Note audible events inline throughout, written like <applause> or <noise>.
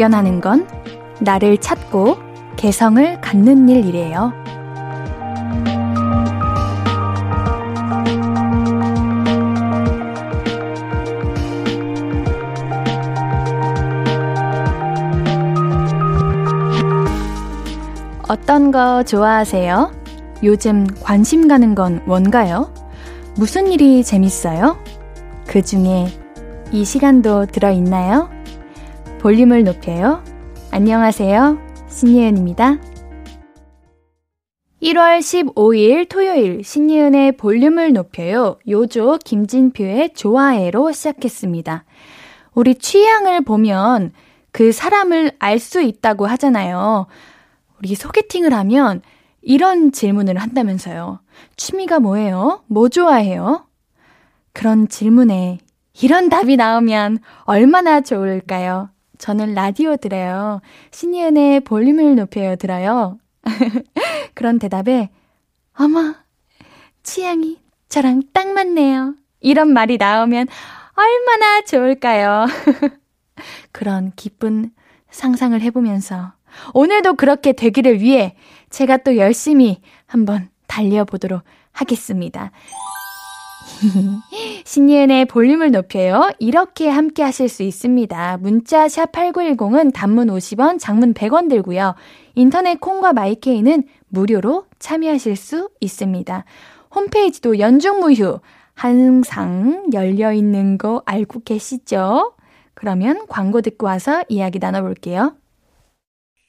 발견하는 건 나를 찾고 개성을 갖는 일이래요. 어떤 거 좋아하세요? 요즘 관심 가는 건 뭔가요? 무슨 일이 재밌어요? 그 중에 이 시간도 들어있나요? 볼륨을 높여요. 안녕하세요. 신예은입니다. 1월 15일 토요일 신예은의 볼륨을 높여요. 요조 김진표의 좋아해로 시작했습니다. 우리 취향을 보면 그 사람을 알 수 있다고 하잖아요. 우리 소개팅을 하면 이런 질문을 한다면서요. 취미가 뭐예요? 뭐 좋아해요? 그런 질문에 이런 답이 나오면 얼마나 좋을까요? 저는 라디오 들어요. 신이은의 볼륨을 높여요 들어요. <laughs> 그런 대답에 어머 취향이 저랑 딱 맞네요. 이런 말이 나오면 얼마나 좋을까요? <laughs> 그런 기쁜 상상을 해보면서 오늘도 그렇게 되기를 위해 제가 또 열심히 한번 달려보도록 하겠습니다. <laughs> 신예은의 볼륨을 높여요. 이렇게 함께 하실 수 있습니다. 문자 샵 8910은 단문 50원, 장문 100원 들고요. 인터넷 콩과 마이케이는 무료로 참여하실 수 있습니다. 홈페이지도 연중무휴 항상 열려 있는 거 알고 계시죠? 그러면 광고 듣고 와서 이야기 나눠볼게요.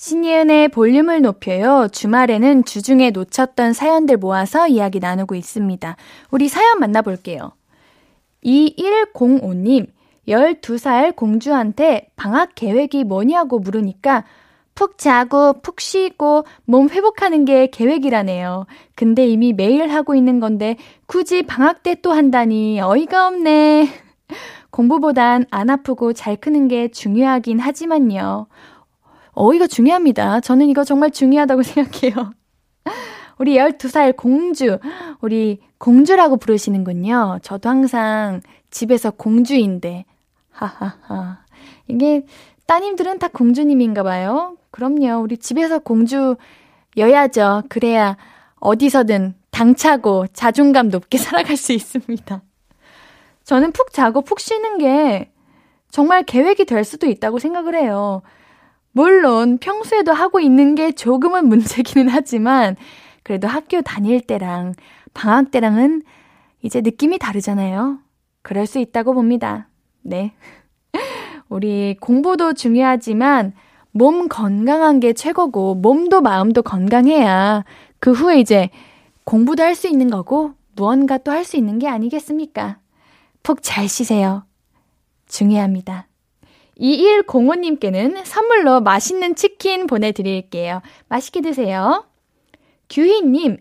신예은의 볼륨을 높여요. 주말에는 주중에 놓쳤던 사연들 모아서 이야기 나누고 있습니다. 우리 사연 만나볼게요. 2105님, 12살 공주한테 방학 계획이 뭐냐고 물으니까 푹 자고 푹 쉬고 몸 회복하는 게 계획이라네요. 근데 이미 매일 하고 있는 건데 굳이 방학 때 또 한다니 어이가 없네. <laughs> 공부보단 안 아프고 잘 크는 게 중요하긴 하지만요. 어이가 중요합니다. 저는 이거 정말 중요하다고 <laughs> 생각해요. 우리 12살 공주, 우리 공주라고 부르시는군요. 저도 항상 집에서 공주인데, 하하하. 이게 따님들은 다 공주님인가 봐요. 그럼요. 우리 집에서 공주여야죠. 그래야 어디서든 당차고 자존감 높게 <laughs> 살아갈 수 있습니다. 저는 푹 자고 푹 쉬는 게 정말 계획이 될 수도 있다고 생각을 해요. 물론 평소에도 하고 있는 게 조금은 문제기는 하지만 그래도 학교 다닐 때랑 방학 때랑은 이제 느낌이 다르잖아요. 그럴 수 있다고 봅니다. 네. <laughs> 우리 공부도 중요하지만 몸 건강한 게 최고고 몸도 마음도 건강해야 그 후에 이제 공부도 할 수 있는 거고 무언가 또 할 수 있는 게 아니겠습니까? 푹 잘 쉬세요. 중요합니다. 2105님께는 선물로 맛있는 치킨 보내드릴게요. 맛있게 드세요. 규희님,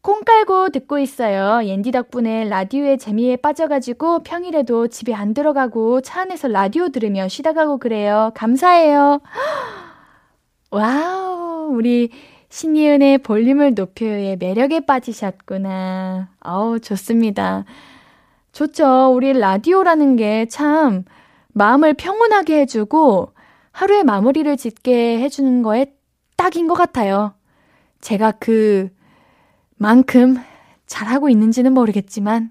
콩 깔고 듣고 있어요. 옌디 덕분에 라디오의 재미에 빠져가지고 평일에도 집에 안 들어가고 차 안에서 라디오 들으며 쉬다 가고 그래요. 감사해요. <gasps> 와우, 우리 신예은의 볼륨을 높여의 매력에 빠지셨구나. 아우, 좋습니다. 좋죠. 우리 라디오라는 게 참 마음을 평온하게 해주고 하루의 마무리를 짓게 해주는 거에 딱인 것 같아요. 제가 그 만큼 잘하고 있는지는 모르겠지만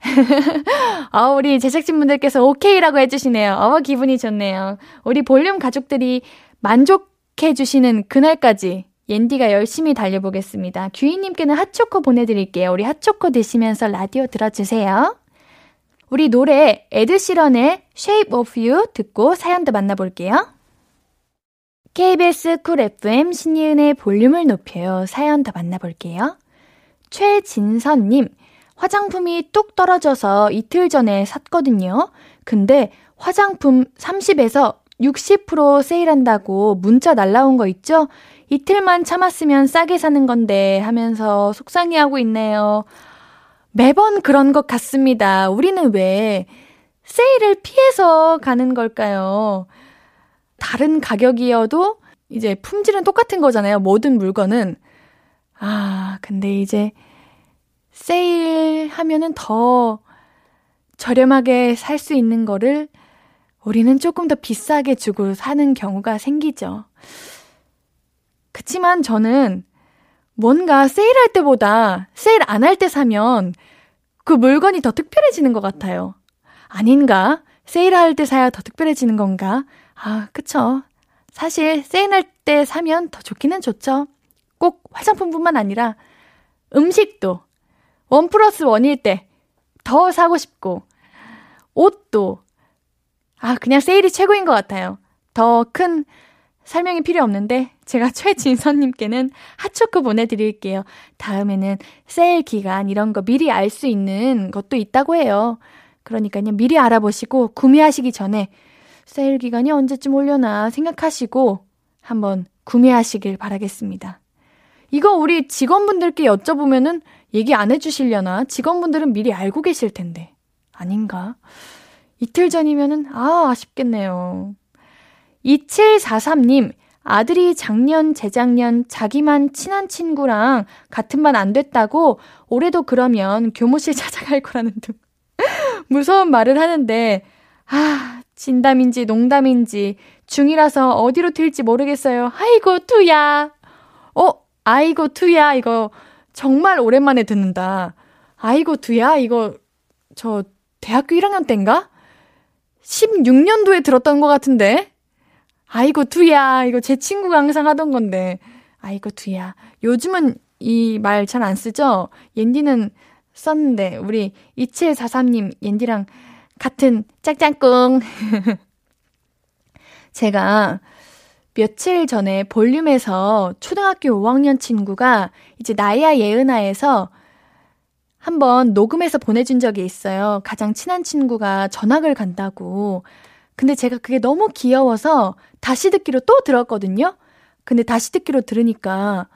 <laughs> 아, 우리 제작진분들께서 오케이라고 해주시네요. 어, 기분이 좋네요. 우리 볼륨 가족들이 만족해주시는 그날까지 옌디가 열심히 달려보겠습니다. 규희님께는 핫초코 보내드릴게요. 우리 핫초코 드시면서 라디오 들어주세요. 우리 노래 에드시런의 Shape of You 듣고 사연도 만나볼게요. KBS 쿨 FM 신이은의 볼륨을 높여요. 사연 더 만나볼게요. 최진선님, 화장품이 뚝 떨어져서 이틀 전에 샀거든요. 근데 화장품 30에서 60% 세일한다고 문자 날라온 거 있죠? 이틀만 참았으면 싸게 사는 건데 하면서 속상해하고 있네요. 매번 그런 것 같습니다. 우리는 왜 세일을 피해서 가는 걸까요? 다른 가격이어도 이제 품질은 똑같은 거잖아요. 모든 물건은. 아, 근데 이제 세일 하면은 더 저렴하게 살 수 있는 거를 우리는 조금 더 비싸게 주고 사는 경우가 생기죠. 그치만 저는 뭔가 세일할 때보다 세일 안 할 때 사면 그 물건이 더 특별해지는 것 같아요. 아닌가? 세일할 때 사야 더 특별해지는 건가? 아, 그쵸. 사실 세일할 때 사면 더 좋기는 좋죠. 꼭 화장품뿐만 아니라 음식도 원 플러스 원일 때 더 사고 싶고 옷도 아 그냥 세일이 최고인 것 같아요. 더 큰 설명이 필요 없는데 제가 <laughs> 최진선님께는 핫초코 보내드릴게요. 다음에는 세일 기간 이런 거 미리 알 수 있는 것도 있다고 해요. 그러니까요 미리 알아보시고 구매하시기 전에 세일 기간이 언제쯤 올려나 생각하시고 한번 구매하시길 바라겠습니다. 이거 우리 직원분들께 여쭤보면은 얘기 안 해주시려나? 직원분들은 미리 알고 계실 텐데. 아닌가? 이틀 전이면은, 아, 아쉽겠네요. 2743님, 아들이 작년, 재작년 자기만 친한 친구랑 같은 반 안 됐다고 올해도 그러면 교무실 <laughs> 찾아갈 거라는 등 <laughs> 무서운 말을 하는데, 아, 진담인지 농담인지 중이라서 어디로 튈지 모르겠어요. 아이고, 투야. 어, 아이고, 투야. 이거 정말 오랜만에 듣는다. 아이고, 두야, 이거, 저, 대학교 1학년 때인가? 16년도에 들었던 것 같은데? 아이고, 두야, 이거 제 친구가 항상 하던 건데. 아이고, 두야. 요즘은 이 말 잘 안 쓰죠? 옌디는 썼는데, 우리 2743님, 옌디랑 같은 짝짝꿍. <laughs> 제가 며칠 전에 볼륨에서 초등학교 5학년 친구가 이제 나이야 예은아에서 한번 녹음해서 보내준 적이 있어요. 가장 친한 친구가 전학을 간다고. 근데 제가 그게 너무 귀여워서 다시 듣기로 또 들었거든요? 근데 다시 듣기로 들으니까,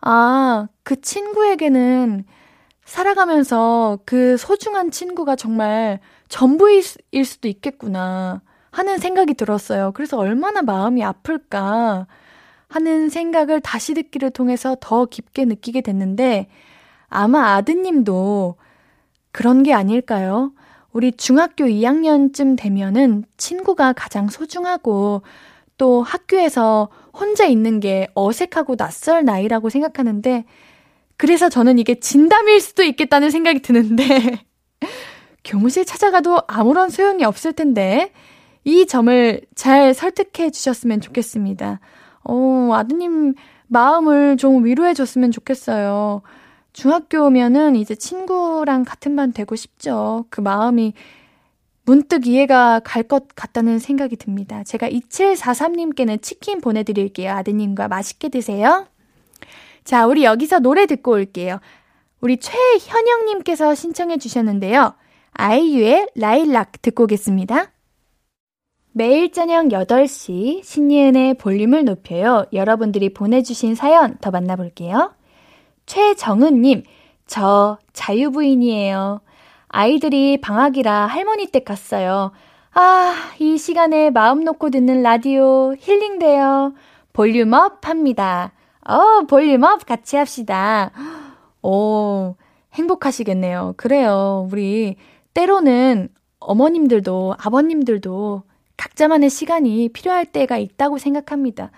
아, 그 친구에게는 살아가면서 그 소중한 친구가 정말 전부일 수도 있겠구나. 하는 생각이 들었어요. 그래서 얼마나 마음이 아플까 하는 생각을 다시 듣기를 통해서 더 깊게 느끼게 됐는데 아마 아드님도 그런 게 아닐까요? 우리 중학교 2학년쯤 되면은 친구가 가장 소중하고 또 학교에서 혼자 있는 게 어색하고 낯설 나이라고 생각하는데 그래서 저는 이게 진담일 수도 있겠다는 생각이 드는데 <laughs> 교무실 찾아가도 아무런 소용이 없을 텐데 이 점을 잘 설득해 주셨으면 좋겠습니다. 어, 아드님 마음을 좀 위로해 줬으면 좋겠어요. 중학교면은 이제 친구랑 같은 반 되고 싶죠. 그 마음이 문득 이해가 갈 것 같다는 생각이 듭니다. 제가 2743님께는 치킨 보내드릴게요. 아드님과 맛있게 드세요. 자, 우리 여기서 노래 듣고 올게요. 우리 최현영님께서 신청해 주셨는데요. 아이유의 라일락 듣고 오겠습니다. 매일 저녁 8시 신예은의 볼륨을 높여요. 여러분들이 보내주신 사연 더 만나볼게요. 최정은님, 저 자유부인이에요. 아이들이 방학이라 할머니 댁 갔어요. 아, 이 시간에 마음 놓고 듣는 라디오 힐링돼요. 볼륨업 합니다. 어, 볼륨업 같이 합시다. 오, 행복하시겠네요. 그래요. 우리 때로는 어머님들도 아버님들도 각자만의 시간이 필요할 때가 있다고 생각합니다.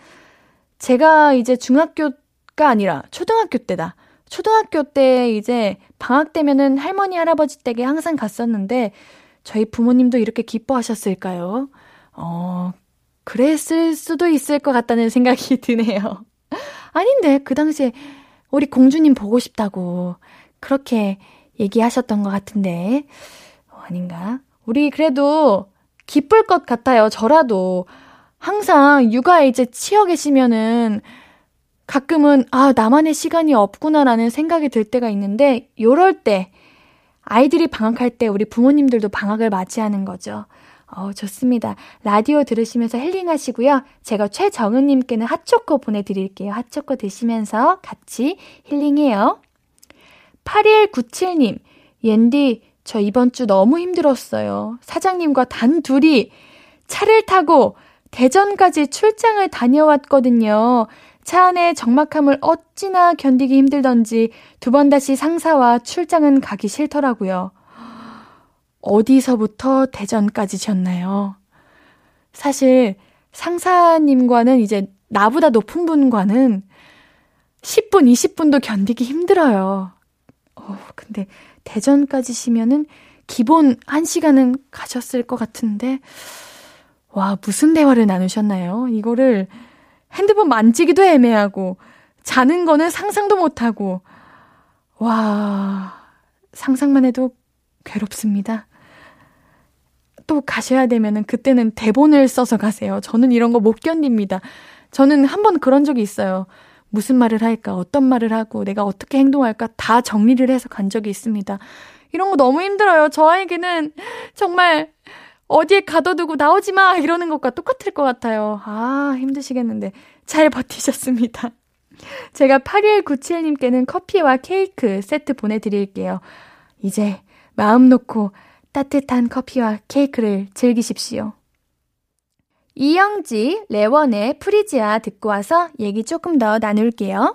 제가 이제 중학교 가 아니라 초등학교 때다. 초등학교 때 이제 방학 때면은 할머니, 할아버지 댁에 항상 갔었는데 저희 부모님도 이렇게 기뻐하셨을까요? 어, 그랬을 수도 있을 것 같다는 생각이 <laughs> 드네요. 아닌데, 그 당시에 우리 공주님 보고 싶다고 그렇게 얘기하셨던 것 같은데, 어, 아닌가? 우리 그래도 기쁠 것 같아요. 저라도. 항상 육아에 이제 치여 계시면은 가끔은, 아, 나만의 시간이 없구나라는 생각이 들 때가 있는데, 요럴 때, 아이들이 방학할 때 우리 부모님들도 방학을 맞이하는 거죠. 어, 좋습니다. 라디오 들으시면서 힐링하시고요. 제가 최정은 님께는 핫초코 보내 드릴게요. 핫초코 드시면서 같이 힐링해요. 8197 님, 옌디, 저 이번 주 너무 힘들었어요. 사장님과 단 둘이 차를 타고 대전까지 출장을 다녀왔거든요. 차 안의 적막함을 어찌나 견디기 힘들던지 두 번 다시 상사와 출장은 가기 싫더라고요. 어디서부터 대전까지 셨나요? 사실 상사님과는 이제 나보다 높은 분과는 10분, 20분도 견디기 힘들어요. 어, 근데 대전까지 시면은 기본 1시간은 가셨을 것 같은데, 와, 무슨 대화를 나누셨나요? 이거를 핸드폰 만지기도 애매하고, 자는 거는 상상도 못하고, 와, 상상만 해도 괴롭습니다. 또 가셔야 되면은 그때는 대본을 써서 가세요. 저는 이런 거 못 견딥니다. 저는 한 번 그런 적이 있어요. 무슨 말을 할까, 어떤 말을 하고, 내가 어떻게 행동할까 다 정리를 해서 간 적이 있습니다. 이런 거 너무 힘들어요. 저에게는 정말 어디에 가둬두고 나오지 마! 이러는 것과 똑같을 것 같아요. 아, 힘드시겠는데. 잘 버티셨습니다. <laughs> 제가 8197님께는 커피와 케이크 세트 보내드릴게요. 이제 마음 놓고 따뜻한 커피와 케이크를 즐기십시오. 이영지, 레원의 프리지아 듣고 와서 얘기 조금 더 나눌게요.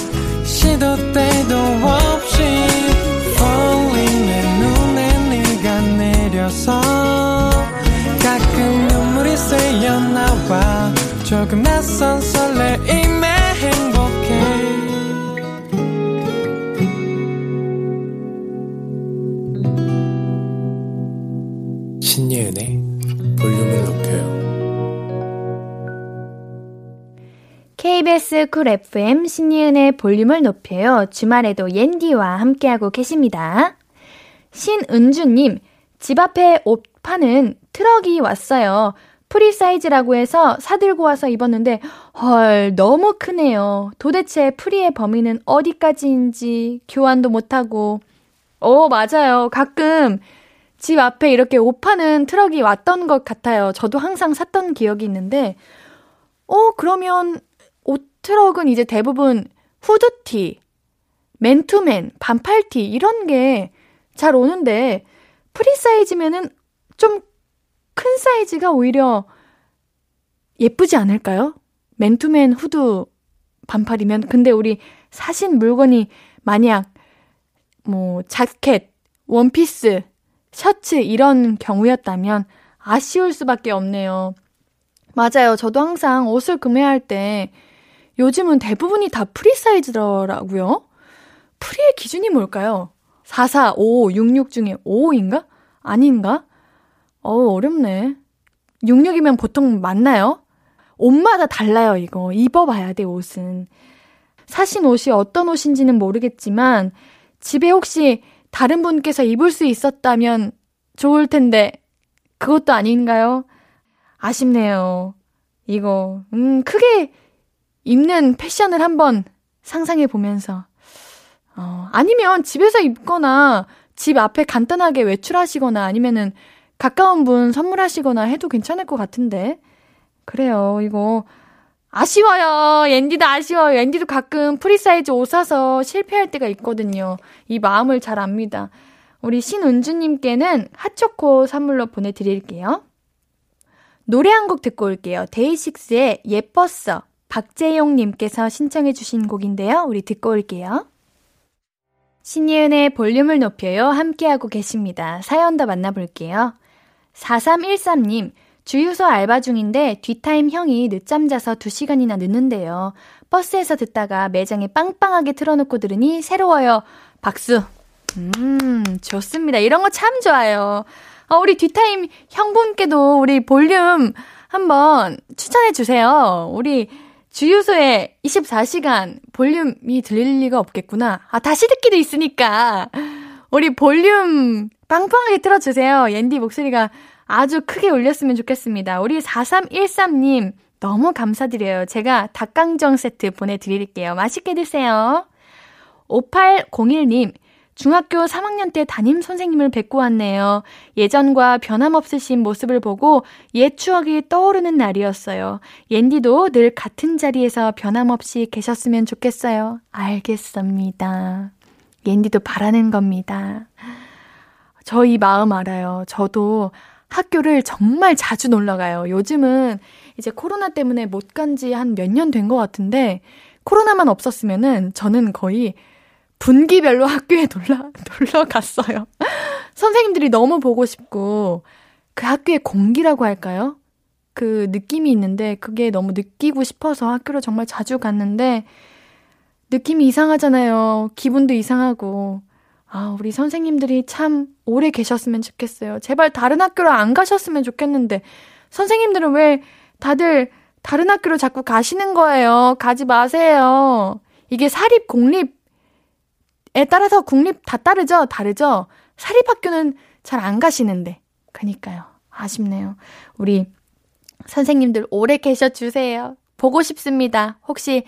조금 낯선 설레임에 행복해 신예은의 볼륨을 높여요 KBS 쿨 FM 신예은의 볼륨을 높여요. 주말에도 옌디와 함께하고 계십니다. 신은주님, 집 앞에 옷 파는 트럭이 왔어요. 프리 사이즈라고 해서 사들고 와서 입었는데, 헐, 너무 크네요. 도대체 프리의 범위는 어디까지인지 교환도 못하고. 어, 맞아요. 가끔 집 앞에 이렇게 옷 파는 트럭이 왔던 것 같아요. 저도 항상 샀던 기억이 있는데, 어, 그러면 트럭은 이제 대부분 후드티, 맨투맨, 반팔티 이런 게 잘 오는데 프리 사이즈면은 좀 큰 사이즈가 오히려 예쁘지 않을까요? 맨투맨 후드 반팔이면 근데 우리 사신 물건이 만약 뭐 자켓, 원피스, 셔츠 이런 경우였다면 아쉬울 수밖에 없네요. 맞아요. 저도 항상 옷을 구매할 때 요즘은 대부분이 다 프리 사이즈더라고요. 프리의 기준이 뭘까요? 4, 4, 5, 6, 6 중에 5인가? 아닌가? 어 어렵네. 66이면 보통 맞나요? 옷마다 달라요, 이거. 입어봐야 돼, 옷은. 사신 옷이 어떤 옷인지는 모르겠지만, 집에 혹시 다른 분께서 입을 수 있었다면 좋을 텐데, 그것도 아닌가요? 아쉽네요. 이거, 음, 크게 입는 패션을 한번 상상해 보면서, 어, 아니면 집에서 입거나 집 앞에 간단하게 외출하시거나 아니면은 가까운 분 선물하시거나 해도 괜찮을 것 같은데. 그래요, 이거. 아쉬워요. 옌디도 아쉬워요. 옌디도 가끔 프리사이즈 옷 사서 실패할 때가 있거든요. 이 마음을 잘 압니다. 우리 신은주님께는 핫초코 선물로 보내드릴게요. 노래 한 곡 듣고 올게요. 데이식스의 예뻤어. 박재용님께서 신청해주신 곡인데요. 우리 듣고 올게요. 신예은의 볼륨을 높여요. 함께하고 계십니다. 사연 더 만나볼게요. 4313님, 주유소 알바 중인데 뒷타임 형이 늦잠 자서 2시간이나 늦는데요. 버스에서 듣다가 매장에 빵빵하게 틀어놓고 들으니 새로워요. 박수. 음, 좋습니다. 이런 거 참 좋아요. 어, 우리 뒷타임 형분께도 우리 볼륨 한번 추천해 주세요. 우리 주유소에 24시간 볼륨이 들릴 리가 없겠구나. 아, 다시 듣기도 있으니까. 우리 볼륨 빵빵하게 틀어주세요. 옌디 목소리가 아주 크게 울렸으면 좋겠습니다. 우리 4313님, 너무 감사드려요. 제가 닭강정 세트 보내드릴게요. 맛있게 드세요. 5801님, 중학교 3학년 때 담임 선생님을 뵙고 왔네요. 예전과 변함없으신 모습을 보고 옛 추억이 떠오르는 날이었어요. 옌디도 늘 같은 자리에서 변함없이 계셨으면 좋겠어요. 알겠습니다. 옌디도 바라는 겁니다. 저 이 마음 알아요. 저도 학교를 정말 자주 놀러 가요. 요즘은 이제 코로나 때문에 못 간 지 한 몇 년 된 것 같은데 코로나만 없었으면은 저는 거의 분기별로 학교에 놀러, <laughs> 놀러 갔어요. 선생님들이 너무 보고 싶고, 그 학교의 공기라고 할까요? 그 느낌이 있는데, 그게 너무 느끼고 싶어서 학교를 정말 자주 갔는데, 느낌이 이상하잖아요. 기분도 이상하고. 아, 우리 선생님들이 참 오래 계셨으면 좋겠어요. 제발 다른 학교로 안 가셨으면 좋겠는데, 선생님들은 왜 다들 다른 학교로 자꾸 가시는 거예요? 가지 마세요. 이게 사립, 공립, 에 따라서 국립 다 다르죠? 다르죠? 사립 학교는 잘 안 가시는데. 그니까요. 아쉽네요. 우리 선생님들 오래 계셔 주세요. 보고 싶습니다. 혹시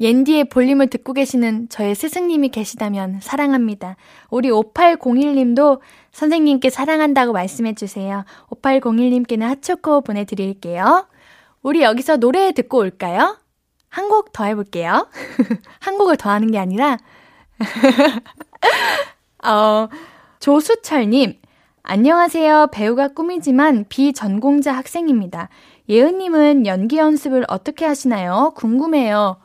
옌디의 볼륨을 듣고 계시는 저의 스승님이 계시다면 사랑합니다. 우리 5801님도 선생님께 사랑한다고 말씀해 주세요. 5801님께는 핫초코 보내드릴게요. 우리 여기서 노래 듣고 올까요? 한 곡 더 해볼게요. <laughs> 한 곡을 더 하는 게 아니라 <laughs> 어, 조수철님, 안녕하세요. 배우가 꿈이지만 비전공자 학생입니다. 예은님은 연기 연습을 어떻게 하시나요? 궁금해요.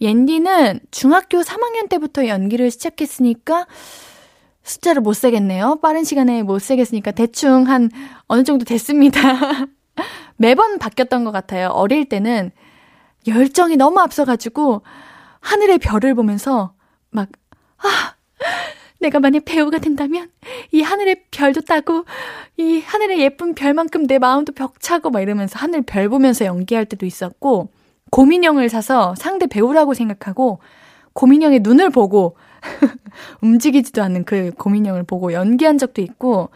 옌디는 중학교 3학년 때부터 연기를 시작했으니까 숫자를 못 세겠네요. 빠른 시간에 못 세겠으니까 대충 한 어느 정도 됐습니다. <laughs> 매번 바뀌었던 것 같아요. 어릴 때는 열정이 너무 앞서가지고 하늘의 별을 보면서 막, 아, 내가 만약 배우가 된다면 이 하늘의 별도 따고 이 하늘의 예쁜 별만큼 내 마음도 벽차고 막 이러면서 하늘 별 보면서 연기할 때도 있었고 고민형을 사서 상대 배우라고 생각하고 곰인형의 눈을 보고 <laughs> 움직이지도 않는 그 곰인형을 보고 연기한 적도 있고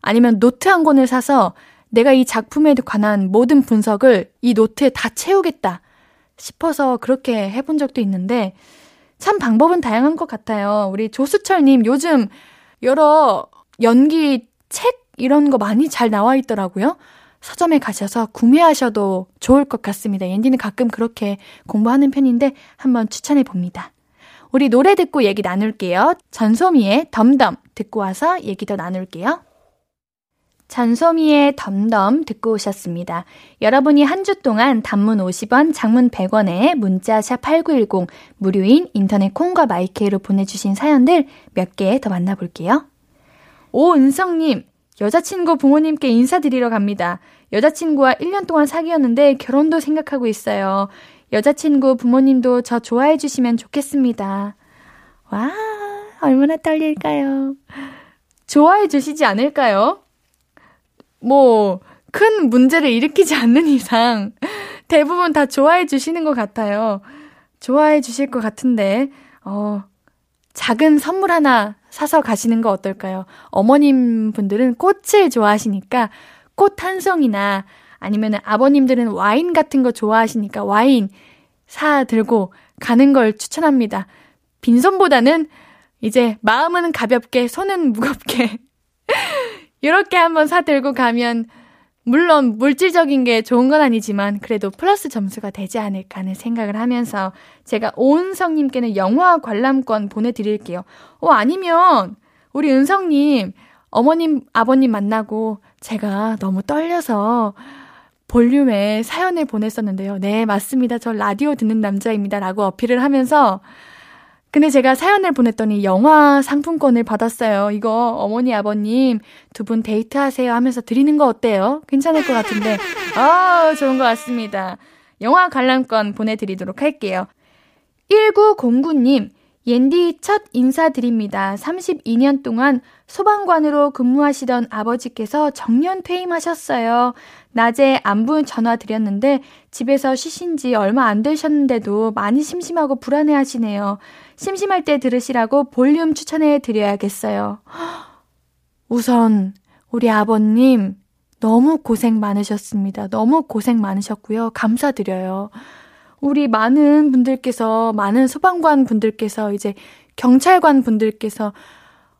아니면 노트 한 권을 사서 내가 이 작품에 관한 모든 분석을 이 노트에 다 채우겠다 싶어서 그렇게 해본 적도 있는데 참 방법은 다양한 것 같아요. 우리 조수철님 요즘 여러 연기 책 이런 거 많이 잘 나와 있더라고요. 서점에 가셔서 구매하셔도 좋을 것 같습니다. 옌디는 가끔 그렇게 공부하는 편인데 한번 추천해 봅니다. 우리 노래 듣고 얘기 나눌게요. 전소미의 덤덤 듣고 와서 얘기 더 나눌게요. 잔소미의 덤덤 듣고 오셨습니다. 여러분이 한 주 동안 단문 50원, 장문 100원에 문자 샵8910 무료인 인터넷 콩과 마이케이로 보내주신 사연들 몇 개 더 만나볼게요. 오은성님, 여자친구 부모님께 인사드리러 갑니다. 여자친구와 1년 동안 사귀었는데 결혼도 생각하고 있어요. 여자친구 부모님도 저 좋아해 주시면 좋겠습니다. 와, 얼마나 떨릴까요? 좋아해 주시지 않을까요? 뭐, 큰 문제를 일으키지 않는 이상 대부분 다 좋아해 주시는 것 같아요. 좋아해 주실 것 같은데, 어, 작은 선물 하나 사서 가시는 거 어떨까요? 어머님 분들은 꽃을 좋아하시니까 꽃 한 송이나 아니면 아버님들은 와인 같은 거 좋아하시니까 와인 사 들고 가는 걸 추천합니다. 빈손보다는 이제 마음은 가볍게, 손은 <laughs> 무겁게 이렇게 한번 사 들고 가면 물론 물질적인 게 좋은 건 아니지만 그래도 플러스 점수가 되지 않을까 하는 생각을 하면서 제가 오은성님께는 영화 관람권 보내드릴게요. 어, 아니면 우리 은성님 어머님, 아버님 만나고 제가 너무 떨려서 볼륨에 사연을 보냈었는데요. 네, 맞습니다. 저 라디오 듣는 남자입니다. 라고 어필을 하면서 근데 제가 사연을 보냈더니 영화 상품권을 받았어요. 이거 어머니, 아버님 두 분 데이트하세요 하면서 드리는 거 어때요? 괜찮을 것 같은데. 아, 좋은 것 같습니다. 영화 관람권 보내드리도록 할게요. 1909님, 옌디 첫 인사드립니다. 32년 동안 소방관으로 근무하시던 아버지께서 정년 퇴임하셨어요. 낮에 안부 전화 드렸는데 집에서 쉬신 지 얼마 안 되셨는데도 많이 심심하고 불안해 하시네요. 심심할 때 들으시라고 볼륨 추천해 드려야겠어요. <gasps> 우선, 우리 아버님, 너무 고생 많으셨습니다. 너무 고생 많으셨고요. 감사드려요. 우리 많은 분들께서, 많은 소방관 분들께서, 이제 경찰관 분들께서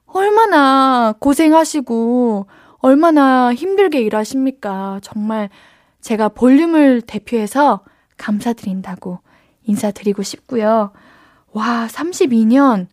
얼마나 고생하시고, 얼마나 힘들게 일하십니까. 정말 제가 볼륨을 대표해서 감사드린다고 인사드리고 싶고요. 와, 32년.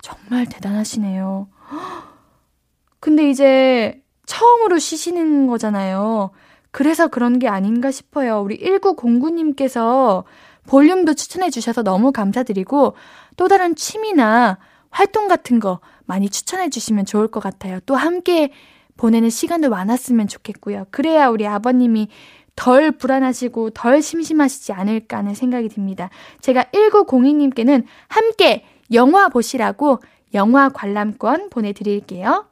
정말 대단하시네요. <gasps> 근데 이제 처음으로 쉬시는 거잖아요. 그래서 그런 게 아닌가 싶어요. 우리 1909님께서 볼륨도 추천해 주셔서 너무 감사드리고 또 다른 취미나 활동 같은 거 많이 추천해 주시면 좋을 것 같아요. 또 함께 보내는 시간도 많았으면 좋겠고요. 그래야 우리 아버님이 덜 불안하시고 덜 심심하시지 않을까 하는 생각이 듭니다. 제가 1902님께는 함께 영화 보시라고 영화 관람권 보내드릴게요.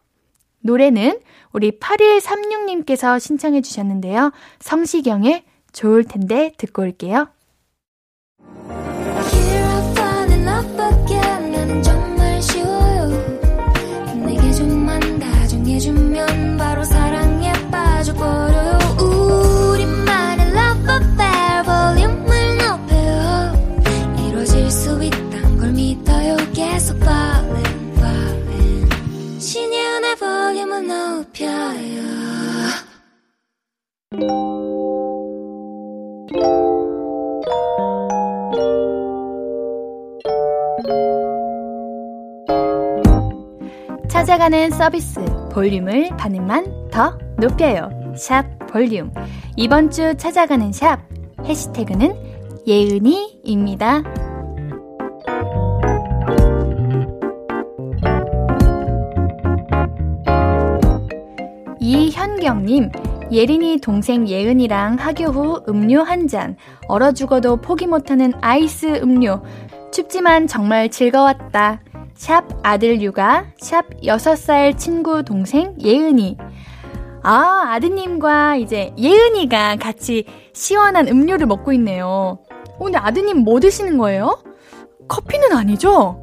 노래는 우리 8136님께서 신청해 주셨는데요. 성시경의 좋을 텐데 듣고 올게요. 해주면 바로 사랑 볼륨을 반음만 더 높여요. 샵 볼륨. 이번 주 찾아가는 샵 해시태그는 예은이입니다. 이현경님, 예린이 동생 예은이랑 학교 후 음료 한 잔, 얼어 죽어도 포기 못하는 아이스 음료. 춥지만 정말 즐거웠다. 샵 아들 육아, 샵 6살 친구 동생 예은이. 아, 아드님과 이제 예은이가 같이 시원한 음료를 먹고 있네요. 어, 근데 아드님 뭐 드시는 거예요? 커피는 아니죠?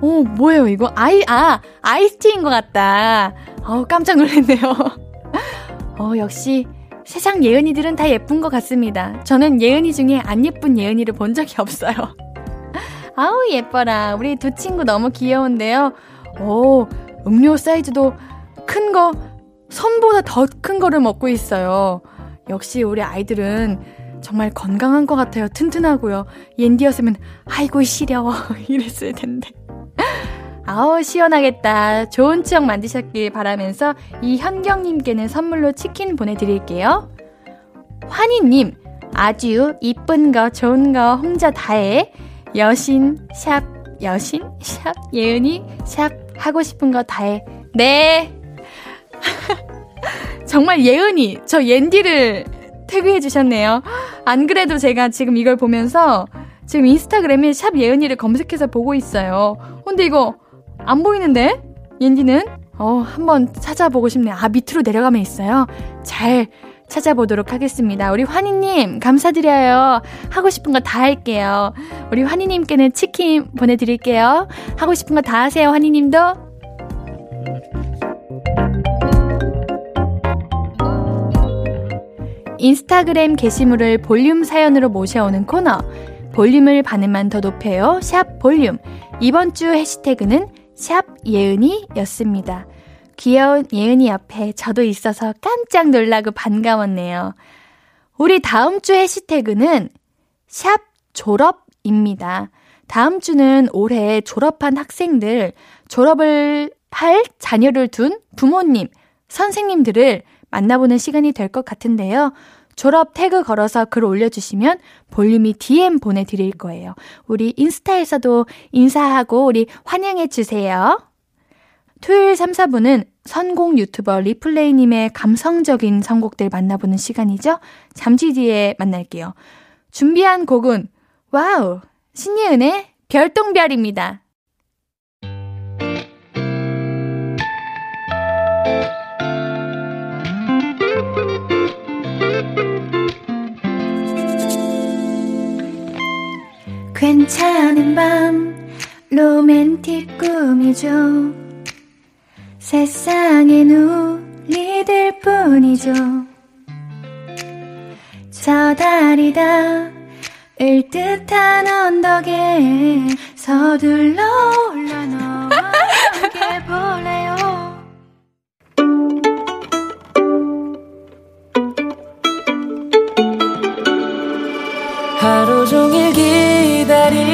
어, 뭐예요, 이거? 아이, 아, 아이스티인 것 같다. 어, 깜짝 놀랐네요. <laughs> 어, 역시 세상 예은이들은 다 예쁜 것 같습니다. 저는 예은이 중에 안 예쁜 예은이를 본 적이 없어요. 아우, 예뻐라. 우리 두 친구 너무 귀여운데요. 오, 음료 사이즈도 큰 거, 손보다 더 큰 거를 먹고 있어요. 역시 우리 아이들은 정말 건강한 것 같아요. 튼튼하고요. 옌디였으면, 아이고, 시려워. <laughs> 이랬을 텐데. 아우, 시원하겠다. 좋은 추억 만드셨길 바라면서 이 현경님께는 선물로 치킨 보내드릴게요. 환희님, 아주 이쁜 거, 좋은 거 혼자 다해. 여신, 샵, 여신, 샵, 예은이, 샵, 하고 싶은 거 다 해. 네. <laughs> 정말 예은이, 저 옌디를 태그해 주셨네요. 안 그래도 제가 지금 이걸 보면서 지금 인스타그램에 샵 예은이를 검색해서 보고 있어요. 근데 이거 안 보이는데? 옌디는? 어, 한번 찾아보고 싶네요. 아, 밑으로 내려가면 있어요. 잘 찾아보도록 하겠습니다. 우리 환희님, 감사드려요. 하고 싶은 거 다 할게요. 우리 환희님께는 치킨 보내드릴게요. 하고 싶은 거 다 하세요, 환희님도. 인스타그램 게시물을 볼륨 사연으로 모셔오는 코너. 볼륨을 반음만 더 높여요. 샵 볼륨. 이번 주 해시태그는 샵 예은이였습니다. 귀여운 예은이 옆에 저도 있어서 깜짝 놀라고 반가웠네요. 우리 다음 주 해시태그는 샵 졸업입니다. 다음 주는 올해 졸업한 학생들, 졸업을 할 자녀를 둔 부모님, 선생님들을 만나보는 시간이 될 것 같은데요. 졸업 태그 걸어서 글 올려주시면 볼륨이 DM 보내드릴 거예요. 우리 인스타에서도 인사하고 우리 환영해주세요. 토요일 3, 4분은 선곡 유튜버 리플레이님의 감성적인 선곡들 만나보는 시간이죠. 잠시 뒤에 만날게요. 준비한 곡은 와우 신예은의 별똥별입니다. 괜찮은 밤 로맨틱 꿈이죠. 세상엔 우리들 뿐이죠. 저 달이 닿을 듯한 언덕에 서둘러 올라 너에게 볼래요. 하루 종일 기다린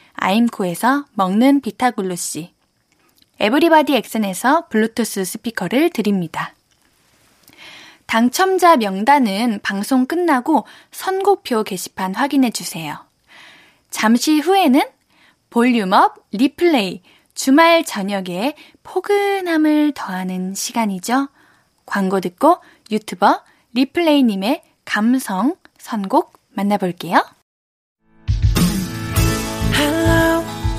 아임코에서 먹는 비타글루시 에브리바디 엑센에서 블루투스 스피커를 드립니다. 당첨자 명단은 방송 끝나고 선곡표 게시판 확인해 주세요. 잠시 후에는 볼륨업 리플레이 주말 저녁에 포근함을 더하는 시간이죠. 광고 듣고 유튜버 리플레이님의 감성 선곡 만나볼게요.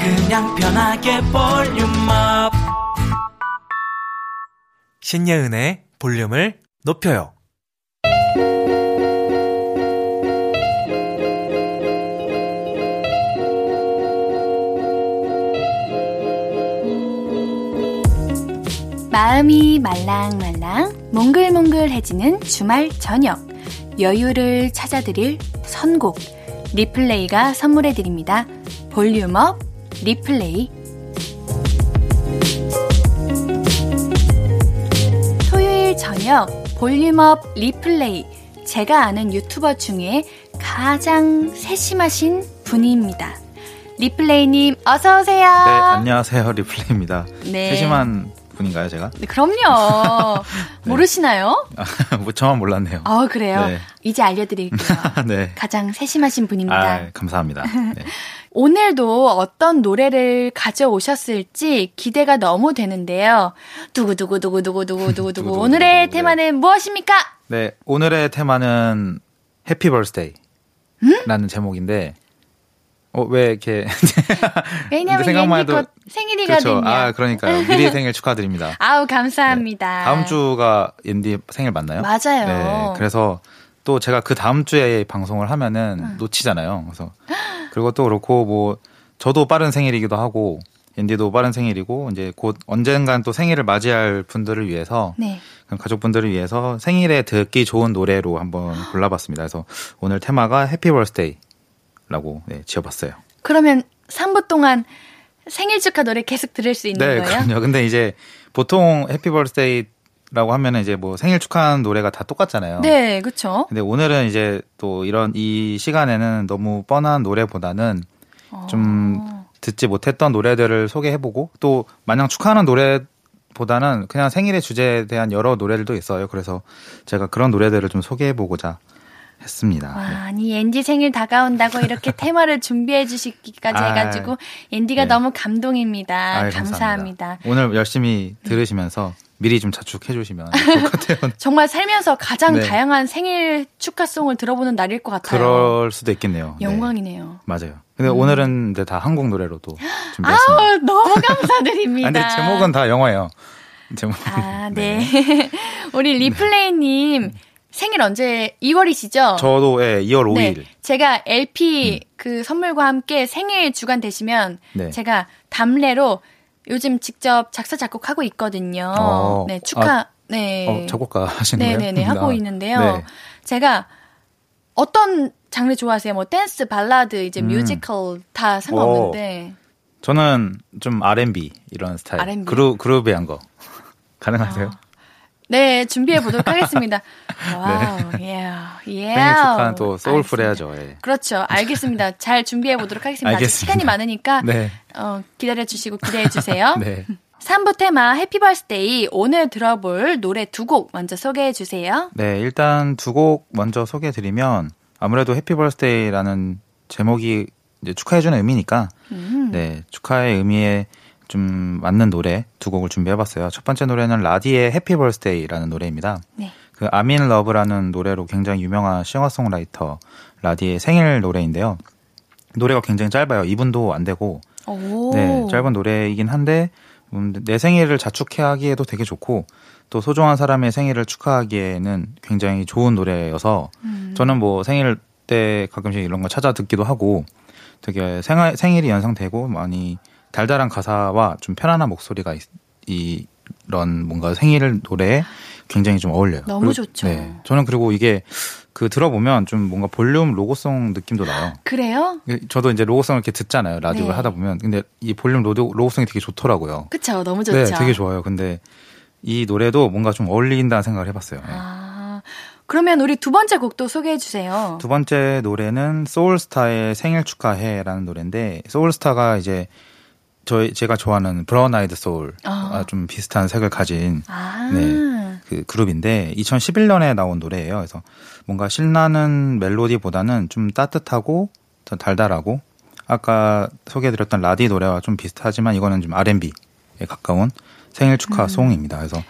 그냥 편하게 볼륨업. 신예은의 볼륨을 높여요. 마음이 말랑말랑 몽글몽글해지는 주말 저녁 여유를 찾아드릴 선곡 리플레이가 선물해드립니다. 볼륨업 리플레이 토요일 저녁 볼륨업 리플레이 제가 아는 유튜버 중에 가장 세심하신 분입니다. 리플레이님 어서 오세요. 네, 안녕하세요. <laughs> 리플레이입니다. 네. 세심한 분인가요, 제가? 네, 그럼요. <laughs> 모르시나요? 뭐 <laughs> 저만 몰랐네요. 아 그래요. 네. 이제 알려드릴게요. 네. 가장 세심하신 분입니다. 아, 감사합니다. 네. 오늘도 어떤 노래를 가져오셨을지 기대가 너무 되는데요. 두구두구두구두구두구두구두구 두구두구, 오늘의 네. 테마는 무엇입니까? 네, 오늘의 테마는 happy birthday 라는 제목인데 어, 왜 이렇게 왜냐면 생각만 해도- 곧 생일이거든요. 그렇죠. 아, 그러니까요. 미리 생일 축하드립니다. 아우 감사합니다. 다음 주가 옌디 생일 맞나요? 맞아요. 네. 그래서 또 제가 그 다음 주에 방송을 하면은 음. 놓치잖아요. 그래서 그리고 또 그렇고 뭐 저도 빠른 생일이기도 하고 옌디도 빠른 생일이고 이제 곧 언젠간 또 생일을 맞이할 분들을 위해서 네. 가족분들을 위해서 생일에 듣기 좋은 노래로 한번 골라봤습니다. 그래서 오늘 테마가 해피 벌스데이라고 네, 지어봤어요. 그러면 3부 동안 생일 축하 노래 계속 들을 수 있는 네, 거예요? 그럼요. 근데 이제 보통 happy birthday 라고 하면은 이제 뭐 생일 축하하는 노래가 다 똑같잖아요. 네, 그렇죠. 근데 오늘은 이제 또 이런 이 시간에는 너무 뻔한 노래보다는 좀 어. 듣지 못했던 노래들을 소개해보고 또 마냥 축하하는 노래보다는 그냥 생일의 주제에 대한 여러 노래들도 있어요. 그래서 제가 그런 노래들을 좀 소개해보고자 했습니다. 와, 네. 아니 앤디 생일 다가온다고 이렇게 <laughs> 테마를 준비해 주시기까지 아, 해가지고 앤디가 네. 너무 감동입니다. 아유, 감사합니다. 오늘 열심히 들으시면서 미리 좀 자축해 주시면 좋을 것 같아요. <laughs> 정말 살면서 가장 네. 다양한 생일 축하송을 들어보는 날일 것 같아요. 그럴 수도 있겠네요. 네. 영광이네요. 맞아요. 근데 오늘은 근데 다 한국 노래로 또 <gasps> 준비했습니다. 아우 너무 감사드립니다. 아, <laughs> 근데 제목은 다 영어예요. <laughs> 제목. 아, 네. 우리 리플레이 님 생일 언제 2월이시죠? 저도 예, 2월 5일. 제가 LP 그 선물과 함께 생일 주간 되시면 네. 제가 답례로 요즘 직접 작사 작곡하고 있거든요. 어, 네, 축하. 아, 네. 어, 작곡가 하시는 거예요? 네네네 하고 아, 있는데요. 네. 제가 어떤 장르 좋아하세요? 뭐 댄스, 발라드, 이제 음. 뮤지컬 다 상관없는데. 저는 좀 R&B 이런 스타일. R&B 요? 그루 groovy한 거. <laughs> 가능하세요? 네, 준비해 보도록 하겠습니다. <laughs> 와우, 예, 예. 네. 생일 축하는 또 soulful 해야죠. 예. 그렇죠. 알겠습니다. 잘 준비해 보도록 하겠습니다. 알겠습니다. 시간이 많으니까 네. 어, 기다려 주시고 기대해 주세요. <laughs> 네. 3부 테마 Happy Birthday 오늘 들어볼 노래 두 곡 먼저 소개해 주세요. 네, 일단 두 곡 먼저 소개해 드리면 아무래도 Happy Birthday라는 제목이 이제 축하해주는 의미니까 음. 네, 축하의 의미에 좀 맞는 노래 두 곡을 준비해봤어요. 첫 번째 노래는 라디의 Happy Birthday라는 노래입니다. 네. 그 I'm in Love라는 노래로 굉장히 유명한 싱어송라이터 라디의 생일 노래인데요. 노래가 굉장히 짧아요. 2분도 안 되고 오. 네, 짧은 노래이긴 한데 음, 내 생일을 자축하기에도 되게 좋고 또 소중한 사람의 생일을 축하하기에는 굉장히 좋은 노래여서 음. 저는 뭐 생일 때 가끔씩 이런 거 찾아 듣기도 하고 되게 생활, 생일이 연상되고 많이 달달한 가사와 좀 편안한 목소리가 있, 이런 뭔가 생일 노래에 굉장히 좀 어울려요. 너무 그리고- 좋죠. 네, 저는 그리고 이게 그 들어보면 좀 뭔가 볼륨 로고송 느낌도 나요. 그래요? 저도 이제 로고송을 이렇게 듣잖아요. 라디오를 네. 하다 보면. 근데 이 볼륨 로고, 로고송이 되게 좋더라고요. 그쵸. 너무 좋죠. 네, 되게 좋아요. 근데 이 노래도 뭔가 좀 어울린다는 생각을 해봤어요. 네. 아, 그러면 우리 두 번째 곡도 소개해 주세요. 두 번째 노래는 소울스타의 생일 축하해라는 노래인데 소울스타가 이제 저희 제가 좋아하는 브라운 아이드 소울 아. 좀 비슷한 색을 가진 아. 네. 그 그룹인데 2011년에 나온 노래예요. 그래서 뭔가 신나는 멜로디보다는 좀 따뜻하고 더 달달하고 아까 소개해드렸던 라디 노래와 좀 비슷하지만 이거는 좀 R&B에 가까운 생일 축하 송입니다. 그래서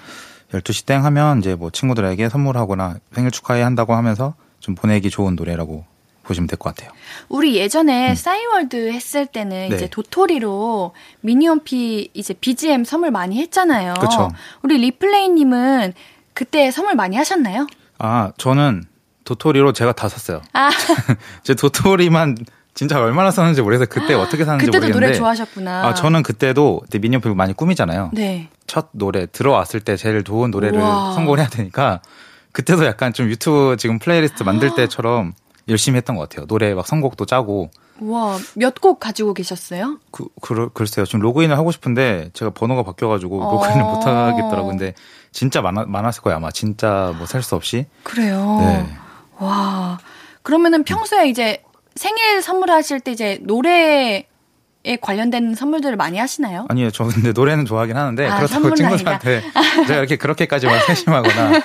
12시 땡 하면 이제 뭐 친구들에게 선물하거나 생일 축하해 한다고 하면서 좀 보내기 좋은 노래라고 보시면 될 것 같아요. 우리 예전에 싸이월드 했을 때는 네. 이제 도토리로 미니홈피 이제 BGM 선물 많이 했잖아요. 그쵸. 우리 리플레이님은 그때 선물 많이 하셨나요? 아, 저는 도토리로 제가 다 샀어요. 아, <laughs> 제 도토리만 진짜 얼마나 썼는지 모르겠어요. 그때 어떻게 샀는지 그때도 모르겠는데. 노래 좋아하셨구나. 아, 저는 그때도 그때 미니홈피 많이 꾸미잖아요. 네. 첫 노래 들어왔을 때 제일 좋은 노래를 우와. 선곡을 해야 되니까 그때도 약간 좀 유튜브 지금 플레이리스트 만들 때처럼 열심히 했던 것 같아요. 노래 막 선곡도 짜고 와, 몇 곡 가지고 계셨어요? 그, 그 글쎄요. 지금 로그인을 하고 싶은데 제가 번호가 바뀌어가지고 어. 로그인을 못 하겠더라고요. 근데 진짜 많아, 많았을 거예요. 아마 진짜 뭐셀수 없이. 그래요. 네. 와. 그러면은 평소에 이제 생일 선물하실 때 이제 노래 에 관련된 선물들을 많이 하시나요? 아니요, 저 근데 노래는 좋아하긴 하는데 아, 그렇다고 친구들한테 제가 이렇게 그렇게까지 막 <laughs> 세심하거나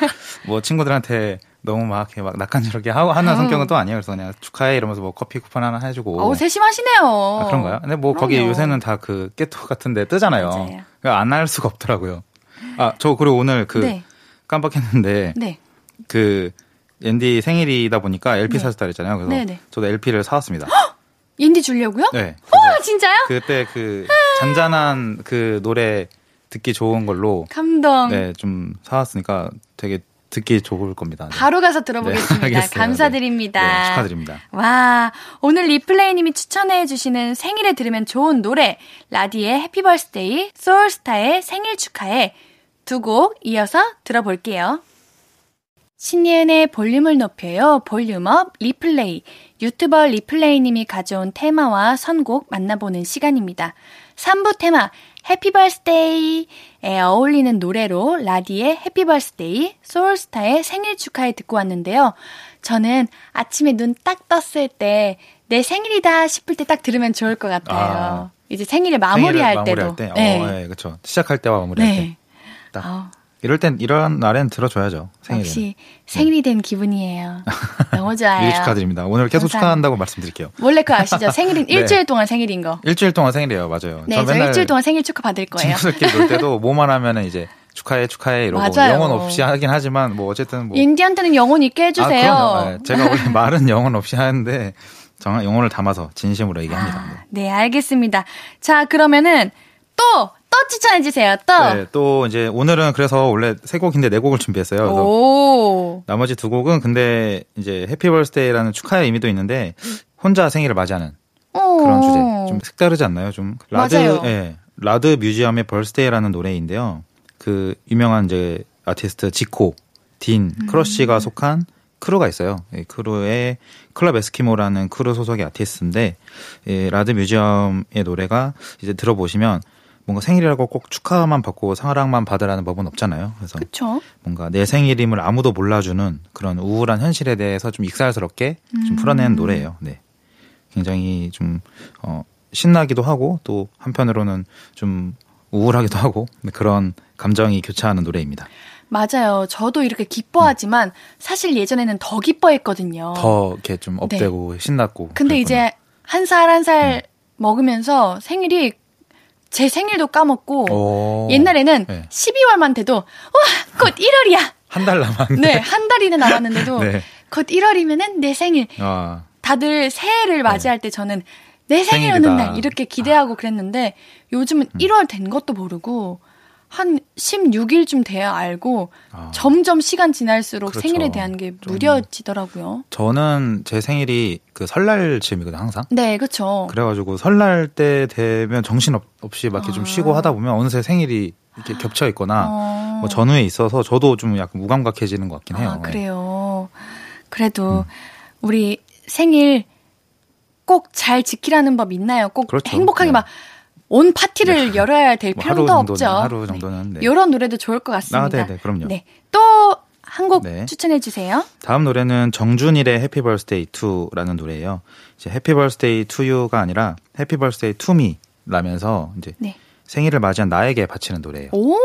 뭐 친구들한테 너무 막 이렇게 막 낯간지럽게 하고 하는 아유. 성격은 또 아니에요. 그래서 그냥 축하해 이러면서 뭐 커피 쿠폰 하나 해주고. 어우, 세심하시네요. 아, 그런가요? 근데 뭐 거기 그럼요. 요새는 다 그 깨톡 같은데 뜨잖아요. 맞아요. 안할 수가 없더라고요. 아, 저 그리고 오늘 그 네. 깜빡했는데 네. 그 옌디 생일이다 보니까 LP 네. 사줬다 그랬잖아요. 그래서 네네. 저도 LP를 사왔습니다. 옌디 주려고요? 네. 아, 진짜요? 그때 그 잔잔한 그 노래 듣기 좋은 걸로 감동. 네, 좀 사왔으니까 되게 듣기 좋을 겁니다. 네. 바로 가서 들어보겠습니다. <laughs> 네. 감사드립니다. 네, 축하드립니다. 와, 오늘 리플레이님이 추천해 주시는 생일에 들으면 좋은 노래, 라디의 Happy Birthday, 소울스타의 생일 축하해 두 곡 이어서 들어볼게요. 신예은의 볼륨을 높여요. 볼륨업 리플레이. 유튜버 리플레이님이 가져온 테마와 선곡 만나보는 시간입니다. 3부 테마 Happy Birthday에 어울리는 노래로 라디의 Happy Birthday, 소울스타의 생일 축하해 듣고 왔는데요. 저는 아침에 눈 딱 떴을 때 내 생일이다 싶을 때 딱 들으면 좋을 것 같아요. 아. 이제 생일을 마무리할 생일을 때도. 마무리할 때. 네. 어, 네, 그렇죠. 시작할 때와 마무리할 때. 네. 딱 아, 이럴 땐 이런 날엔 들어줘야죠. 생일에. 역시 생일이 된 기분이에요. 너무 <laughs> 좋아요. 미리 축하드립니다. 오늘 계속 감사합니다. 축하한다고 말씀드릴게요. 원래 그거 아시죠? 생일은 <laughs> 네. 일주일 동안 생일인 거. 일주일 동안 생일이에요, 맞아요. 네, 저 일주일 동안 생일 축하 받을 거예요. 친구들끼리 놀 때도 <laughs> 뭐만 하면은 이제 축하해 축하해 이러고 맞아요. 영혼 없이 하긴 하지만 뭐 어쨌든 뭐 인디한테는 영혼 있게 해주세요. 아. 네, 제가 원래 말은 영혼 없이 하는데 정말 영혼을 담아서 진심으로 얘기합니다. 아, 네, 알겠습니다. 자, 그러면은 또, 또 추천해 주세요. 또. 네, 또 이제 오늘은 그래서 원래 세 곡인데 네 곡을 준비했어요. 오. 나머지 두 곡은 근데 이제 Happy Birthday라는 축하의 의미도 있는데 혼자 생일을 맞이하는 그런 주제 좀 색다르지 않나요? 좀 라드 맞아요. 예. 라드 뮤지엄의 Birthday라는 노래인데요. 그 유명한 이제 아티스트 지코, 딘, 음. 크러쉬가 속한 크루가 있어요. 이 크루의 클럽 에스키모라는 크루 소속의 아티스트인데 이 라드 뮤지엄의 노래가 이제 들어보시면 뭔가 생일이라고 꼭 축하만 받고 사랑만 받으라는 법은 없잖아요. 그래서 그쵸. 뭔가 내 생일임을 아무도 몰라주는 그런 우울한 현실에 대해서 좀 익살스럽게 음. 좀 풀어낸 노래예요. 네. 굉장히 좀, 어, 신나기도 하고 또 한편으로는 좀 우울하기도 하고 그런 감정이 교차하는 노래입니다. 맞아요. 저도 이렇게 기뻐하지만 사실 예전에는 더 기뻐했거든요. 더 이렇게 좀 업되고 신났고. 어. 네. 근데 그랬구나. 이제 한 살 한살 먹으면서 생일이 제 생일도 까먹고 오. 옛날에는 네. 12월만 돼도 와, 곧 1월이야. 한 달 남았네. 네, 한 달이나 남았는데도 <laughs> 네. 곧 1월이면은 내 생일. 아, 다들 새해를 맞이할 때 저는 내 생일. 오는 날 이렇게 기대하고 그랬는데 요즘은 음. 1월 된 것도 모르고 한 16일쯤 돼야 알고 아. 점점 시간 지날수록 그렇죠. 생일에 대한 게 좀- 무뎌지더라고요. 저는 제 생일이 그 설날 즈음이거든 항상. 네, 그렇죠. 그래가지고 설날 때 되면 정신 없- 없이 막 이렇게 좀 아. 쉬고 하다 보면 어느새 생일이 이렇게 겹쳐 있거나 어. 뭐 전후에 있어서 저도 좀 약간 무감각해지는 것 같긴 해요. 아, 네. 그래요. 그래도 음. 우리 생일 꼭 잘 지키라는 법 있나요? 꼭 그렇죠. 행복하게 네. 막 온 파티를 열어야 될 뭐 필요도 정도는, 없죠. 하루 정도는. 네. 이런 노래도 좋을 것 같습니다. 아, 네, 네, 그럼요. 네. 또 한곡 네. 추천해 주세요. 다음 노래는 정준일의 Happy Birthday 2라는 노래예요. 이제 Happy Birthday to you가 아니라 Happy Birthday to me라면서 이제 네. 생일을 맞이한 나에게 바치는 노래예요. 오,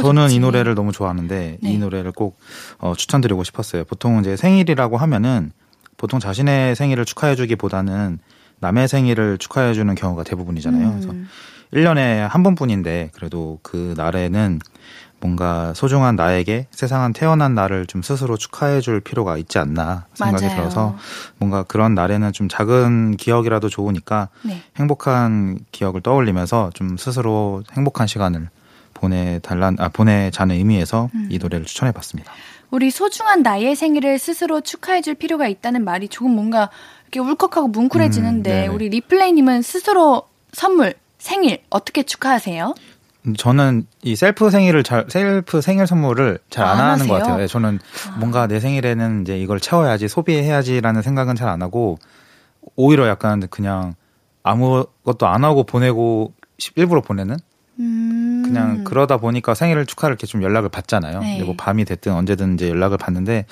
저는 좋지. 이 노래를 너무 좋아하는데 네. 이 노래를 꼭 어, 추천드리고 싶었어요. 보통 이제 생일이라고 하면은 보통 자신의 생일을 축하해주기보다는 남의 생일을 축하해 주는 경우가 대부분이잖아요. 그래서 음. 1년에 한 번뿐인데 그래도 그 날에는 뭔가 소중한 나에게 세상은 태어난 나를 좀 스스로 축하해 줄 필요가 있지 않나 생각이 맞아요. 들어서 뭔가 그런 날에는 좀 작은 기억이라도 좋으니까 네. 행복한 기억을 떠올리면서 좀 스스로 행복한 시간을 보내 달란 아 보내자는 의미에서 음. 이 노래를 추천해 봤습니다. 우리 소중한 나의 생일을 스스로 축하해 줄 필요가 있다는 말이 조금 뭔가 이렇게 울컥하고 뭉클해지는데 음. 우리 리플레이님은 스스로 선물, 생일 어떻게 축하하세요? 저는 이 셀프 생일을 잘 셀프 생일 선물을 잘안 아, 안 하는 것 하세요? 같아요. 예, 저는 뭔가 내 생일에는 이제 이걸 채워야지 소비해야지라는 생각은 잘 안 하고 오히려 약간 그냥 아무것도 안 하고 보내고 싶- 일부러 보내는 음. 그냥 그러다 보니까 생일을 축하를 이렇게 좀 연락을 받잖아요. 네. 뭐 밤이 됐든 언제든 이제 연락을 받는데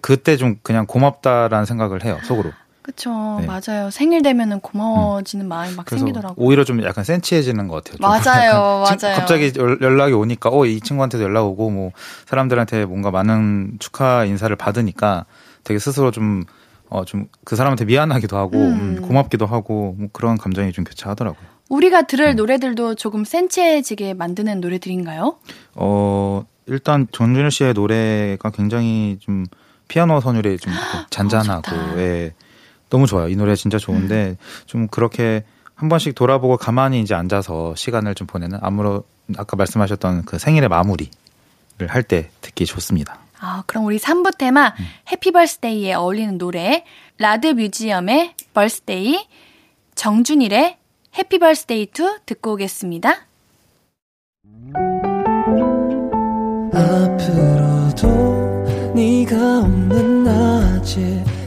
그때 좀 그냥 고맙다라는 생각을 해요 속으로. 그쵸 네. 맞아요 생일 되면은 고마워지는 마음이 막 생기더라고요. 오히려 좀 약간 센치해지는 것 같아요. 좀 맞아요, 맞아요. 갑자기 연- 연락이 오니까 어 이 친구한테도 연락 오고 뭐 사람들한테 뭔가 많은 축하 인사를 받으니까 되게 스스로 좀 어 좀 그 사람한테 미안하기도 하고 음. 음, 고맙기도 하고 뭐 그런 감정이 좀 교차하더라고요. 우리가 들을 음. 노래들도 조금 센치해지게 만드는 노래들인가요? 어 일단 정준일 씨의 노래가 굉장히 좀 피아노 선율이 좀 잔잔하고 좋다. 예, 너무 좋아요. 이 노래 진짜 좋은데 좀 그렇게 한 번씩 돌아보고 가만히 이제 앉아서 시간을 좀 보내는 아무런 아까 말씀하셨던 그 생일의 마무리를 할 때 듣기 좋습니다. 아, 그럼 우리 3부 테마 음. Happy Birthday에 어울리는 노래 라드 뮤지엄의 Birthday 정준일의 해피 벌스데이 2 듣고 오겠습니다. 앞으로도 네가 없는 낮에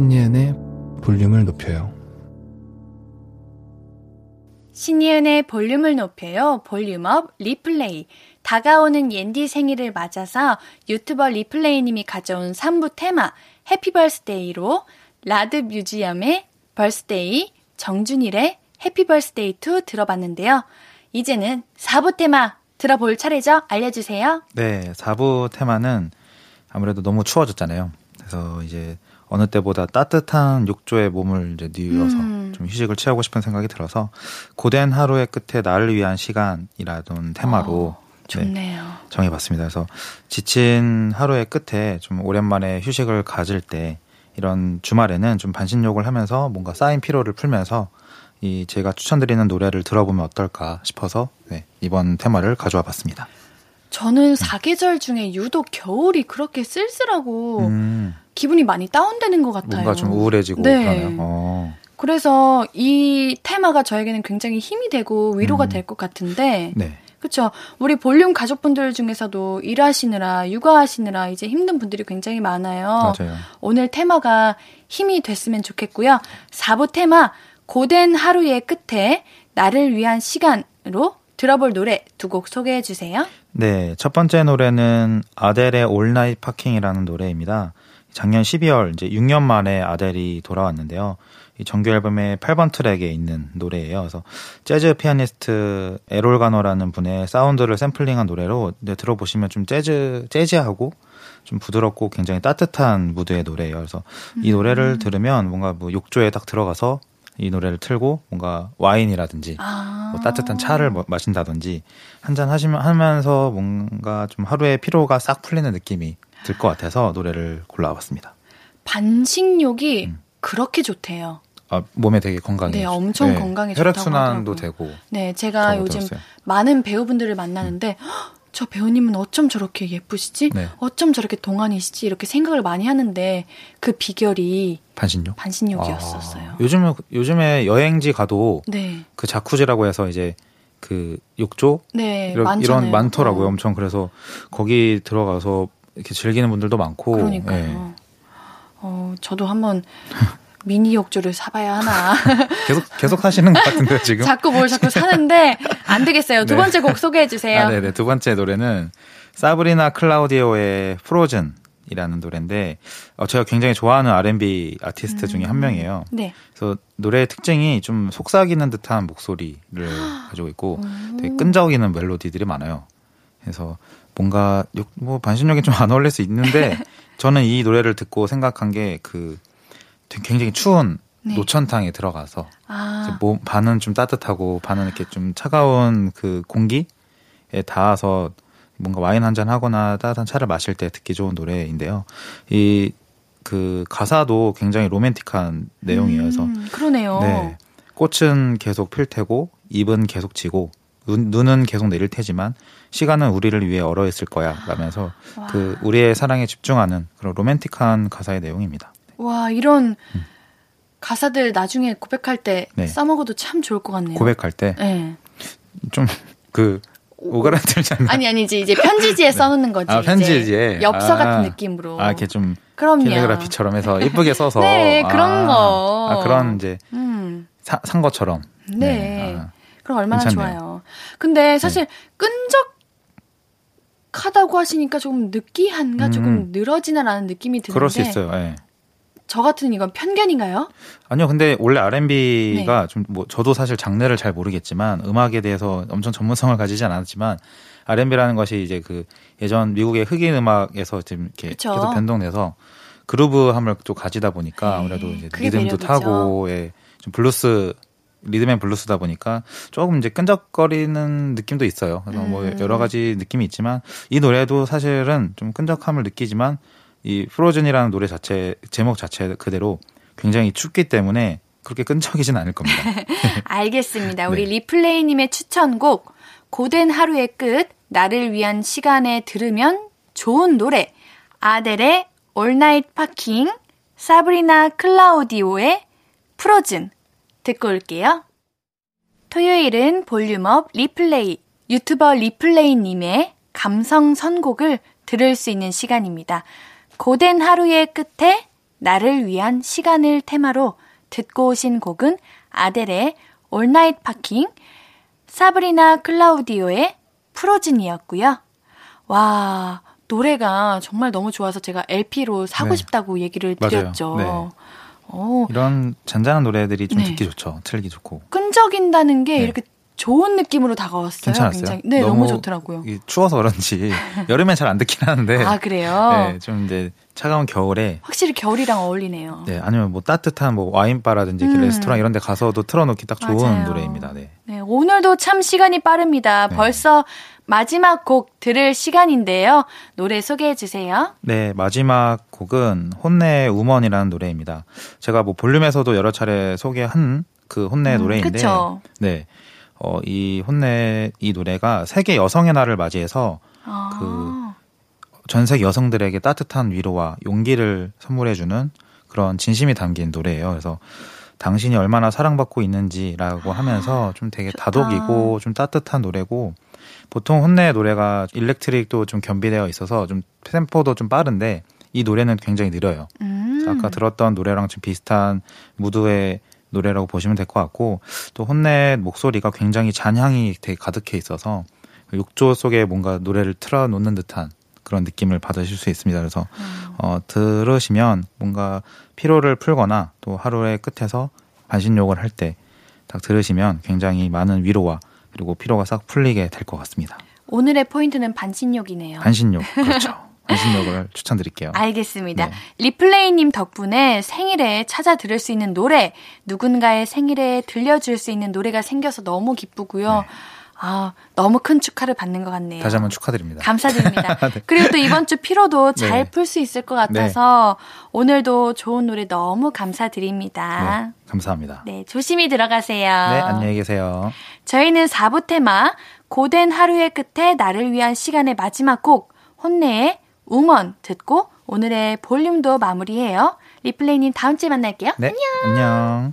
신예은의 볼륨을 높여요 신예은의 볼륨을 높여요. 볼륨업 리플레이. 다가오는 옌디 생일을 맞아서 유튜버 리플레이님이 가져온 3부 테마 Happy Birthday로 Rad Museum의 Birthday, 정준일의 Happy Birthday 2 들어봤는데요. 이제는 4부 테마 들어볼 차례죠? 알려주세요. 네, 4부 테마는 아무래도 너무 추워졌잖아요. 그래서 이제 어느 때보다 따뜻한 욕조에 몸을 이제 뉘어서 음. 좀 휴식을 취하고 싶은 생각이 들어서 고된 하루의 끝에 나를 위한 시간이라던 테마로 어, 네, 정해봤습니다. 그래서 지친 하루의 끝에 좀 오랜만에 휴식을 가질 때 이런 주말에는 좀 반신욕을 하면서 뭔가 쌓인 피로를 풀면서 이 제가 추천드리는 노래를 들어보면 어떨까 싶어서 네, 이번 테마를 가져와 봤습니다. 저는 사계절 중에 유독 겨울이 그렇게 쓸쓸하고 음. 기분이 많이 다운되는 것 같아요. 뭔가 좀 우울해지고 네. 그러네요. 어. 그래서 이 테마가 저에게는 굉장히 힘이 되고 위로가 음. 될것 같은데 네. 그렇죠. 우리 볼륨 가족분들 중에서도 일하시느라 육아하시느라 이제 힘든 분들이 굉장히 많아요. 맞아요. 오늘 테마가 힘이 됐으면 좋겠고요. 4부 테마 고된 하루의 끝에 나를 위한 시간으로 들어볼 노래 두 곡 소개해 주세요. 네, 첫 번째 노래는 아델의 All Night Parking이라는 노래입니다. 작년 12월 이제 6년 만에 아델이 돌아왔는데요. 이 정규 앨범의 8번 트랙에 있는 노래예요. 그래서 재즈 피아니스트 에롤 가노라는 분의 사운드를 샘플링한 노래로 들어보시면 좀 재즈 재즈하고 좀 부드럽고 굉장히 따뜻한 무드의 노래예요. 그래서 이 음. 노래를 들으면 뭔가 뭐 욕조에 딱 들어가서 이 노래를 틀고 뭔가 와인이라든지 아~ 뭐 따뜻한 차를 뭐 마신다든지 한잔 하시면 하면서 뭔가 좀 하루의 피로가 싹 풀리는 느낌이 들 것 같아서 노래를 골라왔습니다. 반식욕이 음. 그렇게 좋대요. 아, 몸에 되게 건강해. 네, 엄청 네, 건강에 혈액 순환도 되고. 네, 제가 요즘 들었어요. 많은 배우분들을 만나는데 음. 저 배우님은 어쩜 저렇게 예쁘시지? 네. 어쩜 저렇게 동안이시지? 이렇게 생각을 많이 하는데 그 비결이 반신욕? 반신욕이었었어요. 아, 요즘에 요즘에 여행지 가도 네. 그 자쿠지라고 해서 이제 그 욕조 네, 이런, 이런 많더라고요. 어. 엄청 그래서 거기 들어가서 이렇게 즐기는 분들도 많고. 그러니까요. 네. 어, 저도 한번 <laughs> 미니 욕조를 사봐야 하나. <laughs> 계속, 계속 하시는 것 같은데요, <laughs> 지금? 자꾸 뭘 자꾸 사는데, 안 되겠어요. 두 네. 번째 곡 소개해 주세요. 아, 네네. 두 번째 노래는, 사브리나 클라우디오의 프로즌. 이라는 노래인데 어, 제가 굉장히 좋아하는 R&B 아티스트 음. 중에 한 명이에요. 네. 그래서 노래의 특징이 좀 속삭이는 듯한 목소리를 가지고 있고 되게 끈적이는 멜로디들이 많아요. 그래서 뭔가 뭐 반신욕이 좀 안 어울릴 수 있는데 <laughs> 저는 이 노래를 듣고 생각한 게 그 굉장히 추운 네. 노천탕에 들어가서 아. 몸 반은 좀 따뜻하고 반은 이렇게 좀 차가운 그 공기에 닿아서 뭔가 와인 한 잔 하거나 따뜻한 차를 마실 때 듣기 좋은 노래인데요. 이 그 가사도 굉장히 로맨틱한 내용이에요. 그래서 음, 그러네요. 네. 꽃은 계속 필 테고 잎은 계속 지고 눈, 눈은 계속 내릴 테지만 시간은 우리를 위해 얼어 있을 거야 라면서 그 우리의 사랑에 집중하는 그런 로맨틱한 가사의 내용입니다. 와, 이런 음. 가사들 나중에 고백할 때 네. 써먹어도 참 좋을 것 같네요. 고백할 때? 네. 좀, 그, 오가라들지 않나? 아니, 아니지. 이제 편지지에 <laughs> 네. 써놓는 거지. 아, 편지지에? 엽서 아, 같은 느낌으로. 아, 이렇게 좀. 그럼요. 캘리그라피처럼 해서 이쁘게 써서. <laughs> 네, 그런 아, 거. 아, 그런 이제. 음. 사, 산 것처럼. 네. 네. 아, 그럼 얼마나 괜찮네요. 좋아요. 근데 사실 네. 끈적 하다고 하시니까 조금 느끼한가 음. 조금 늘어지나 라는 느낌이 드는데 그럴 수 있어요. 네. 저 같은 이건 편견인가요? 아니요, 근데 원래 R&B가 네. 좀뭐 저도 사실 장르를 잘 모르겠지만 음악에 대해서 엄청 전문성을 가지지 않았지만 R&B라는 것이 이제 그 예전 미국의 흑인 음악에서 지금 이렇게 그쵸. 계속 변동돼서 그루브함을 또 가지다 보니까 네, 아무래도 이제 리듬도 타고 예, 좀 블루스 리듬 앤 블루스다 보니까 조금 이제 끈적거리는 느낌도 있어요. 그래서 뭐 음. 뭐 여러 가지 느낌이 있지만 이 노래도 사실은 좀 끈적함을 느끼지만 이 Frozen이라는 노래 자체 제목 자체 그대로 굉장히 춥기 때문에 그렇게 끈적이진 않을 겁니다. <laughs> 알겠습니다. 우리 네. 리플레이님의 추천곡 고된 하루의 끝 나를 위한 시간에 들으면 좋은 노래 아델의 All Night Parking 사브리나 클라우디오의 프로즌 듣고 올게요. 토요일은 볼륨업 리플레이 유튜버 리플레이님의 감성 선곡을 들을 수 있는 시간입니다. 고된 하루의 끝에 나를 위한 시간을 테마로 듣고 오신 곡은 아델의 All Night Parking, 사브리나 클라우디오의 프로즌이었고요. 와, 노래가 정말 너무 좋아서 제가 LP로 사고 네. 싶다고 얘기를. 드렸죠. 네. 어, 이런 잔잔한 노래들이 좀 네. 듣기 좋죠. 틀기 좋고. 끈적인다는 게 네. 이렇게 좋은 느낌으로 다가왔어요. 괜찮았어요. 굉장히. 네, 너무, 좋더라고요. 이 추워서 그런지 <laughs> 여름엔 잘 안 듣긴 하는데. 아, 그래요? 네, 좀 이제 차가운 겨울에 확실히 겨울이랑 어울리네요. 네, 아니면 뭐 따뜻한 뭐 와인바라든지 음. 레스토랑 이런 데 가서도 틀어놓기 딱 좋은 맞아요. 노래입니다. 네. 네, 오늘도 참 시간이 빠릅니다. 네. 벌써 마지막 곡 들을 시간인데요. 노래 소개해 주세요. 네, 마지막 곡은 혼내 우먼이라는 노래입니다. 제가 뭐 볼륨에서도 여러 차례 소개한 그 혼내 음, 노래인데. 그쵸. 네. 어, 이 혼내 이 노래가 세계 여성의 날을 맞이해서 아, 그 전 세계 여성들에게 따뜻한 위로와 용기를 선물해주는 그런 진심이 담긴 노래예요. 그래서 당신이 얼마나 사랑받고 있는지라고 하면서 좀 되게 다독이고 좀 따뜻한 노래고 보통 혼내의 노래가 일렉트릭도 좀 겸비되어 있어서 좀 템포도 좀 빠른데 이 노래는 굉장히 느려요. 음. 아까 들었던 노래랑 좀 비슷한 무드의 노래라고 보시면 될 것 같고 또 혼내 목소리가 굉장히 잔향이 되게 가득해 있어서 욕조 속에 뭔가 노래를 틀어놓는 듯한 그런 느낌을 받으실 수 있습니다. 그래서 어, 들으시면 뭔가 피로를 풀거나 또 하루의 끝에서 반신욕을 할 때 딱 들으시면 굉장히 많은 위로와 그리고 피로가 싹 풀리게 될 것 같습니다. 오늘의 포인트는 반신욕이네요. 반신욕 <laughs> 그렇죠. 반신욕을 추천드릴게요. 알겠습니다. 네. 리플레이님 덕분에 생일에 찾아 들을 수 있는 노래, 누군가의 생일에 들려줄 수 있는 노래가 생겨서 너무 기쁘고요. 아, 너무 큰 축하를 받는 것 같네요. 네. 다시 한번 축하드립니다. 감사드립니다. <laughs> 그리고 또 이번 주 피로도 잘 네. 풀수 있을 것 같아서 오늘도 좋은 노래 너무 감사드립니다. 네, 감사합니다. 네, 조심히 들어가세요. 네, 안녕히 계세요. 저희는 4부 테마 고된 하루의 끝에 나를 위한 시간의 마지막 곡 혼내의 우먼 듣고 오늘의 볼륨도 마무리해요. 리플레이님 다음 주에 만날게요. 네, 안녕.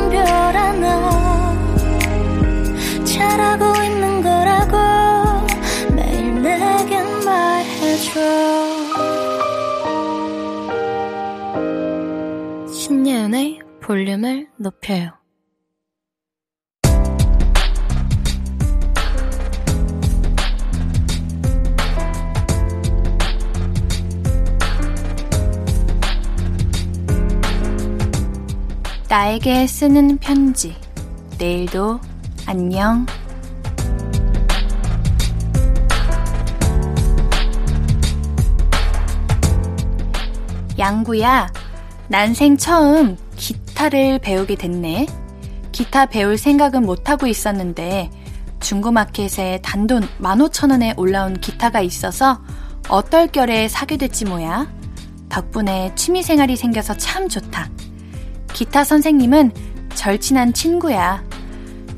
신예은의 볼륨을 높여요 나에게 쓰는 편지. 내일도 안녕. 양구야, 난생 처음 기타를 배우게 됐네. 기타 배울 생각은 못하고 있었는데 중고마켓에 단돈 15,000원에 올라온 기타가 있어서 어떨결에 사게 됐지 뭐야. 덕분에 취미생활이 생겨서 참 좋다. 기타 선생님은 절친한 친구야.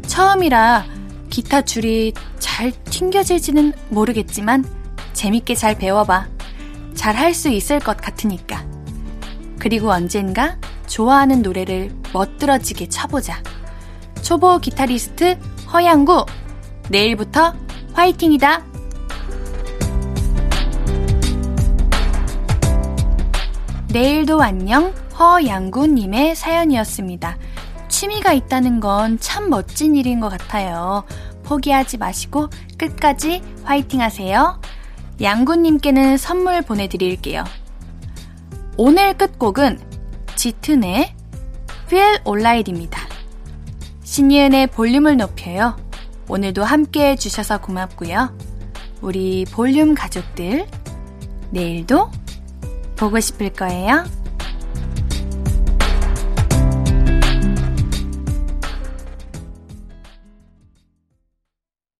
처음이라 기타 줄이 잘 튕겨질지는 모르겠지만 재밌게 잘 배워봐. 잘 할 수 있을 것 같으니까. 그리고 언젠가 좋아하는 노래를 멋들어지게 쳐보자. 초보 기타리스트 허양구. 내일부터 화이팅이다. 내일도 안녕 허양구님의 사연이었습니다. 취미가 있다는 건 참 멋진 일인 것 같아요. 포기하지 마시고 끝까지 화이팅 하세요. 양구님께는 선물 보내드릴게요. 오늘 끝곡은 짙은의 Feel Alright입니다. 신예은의 볼륨을 높여요. 오늘도 함께 해주셔서 고맙고요. 우리 볼륨 가족들, 내일도 보고 싶을 거예요.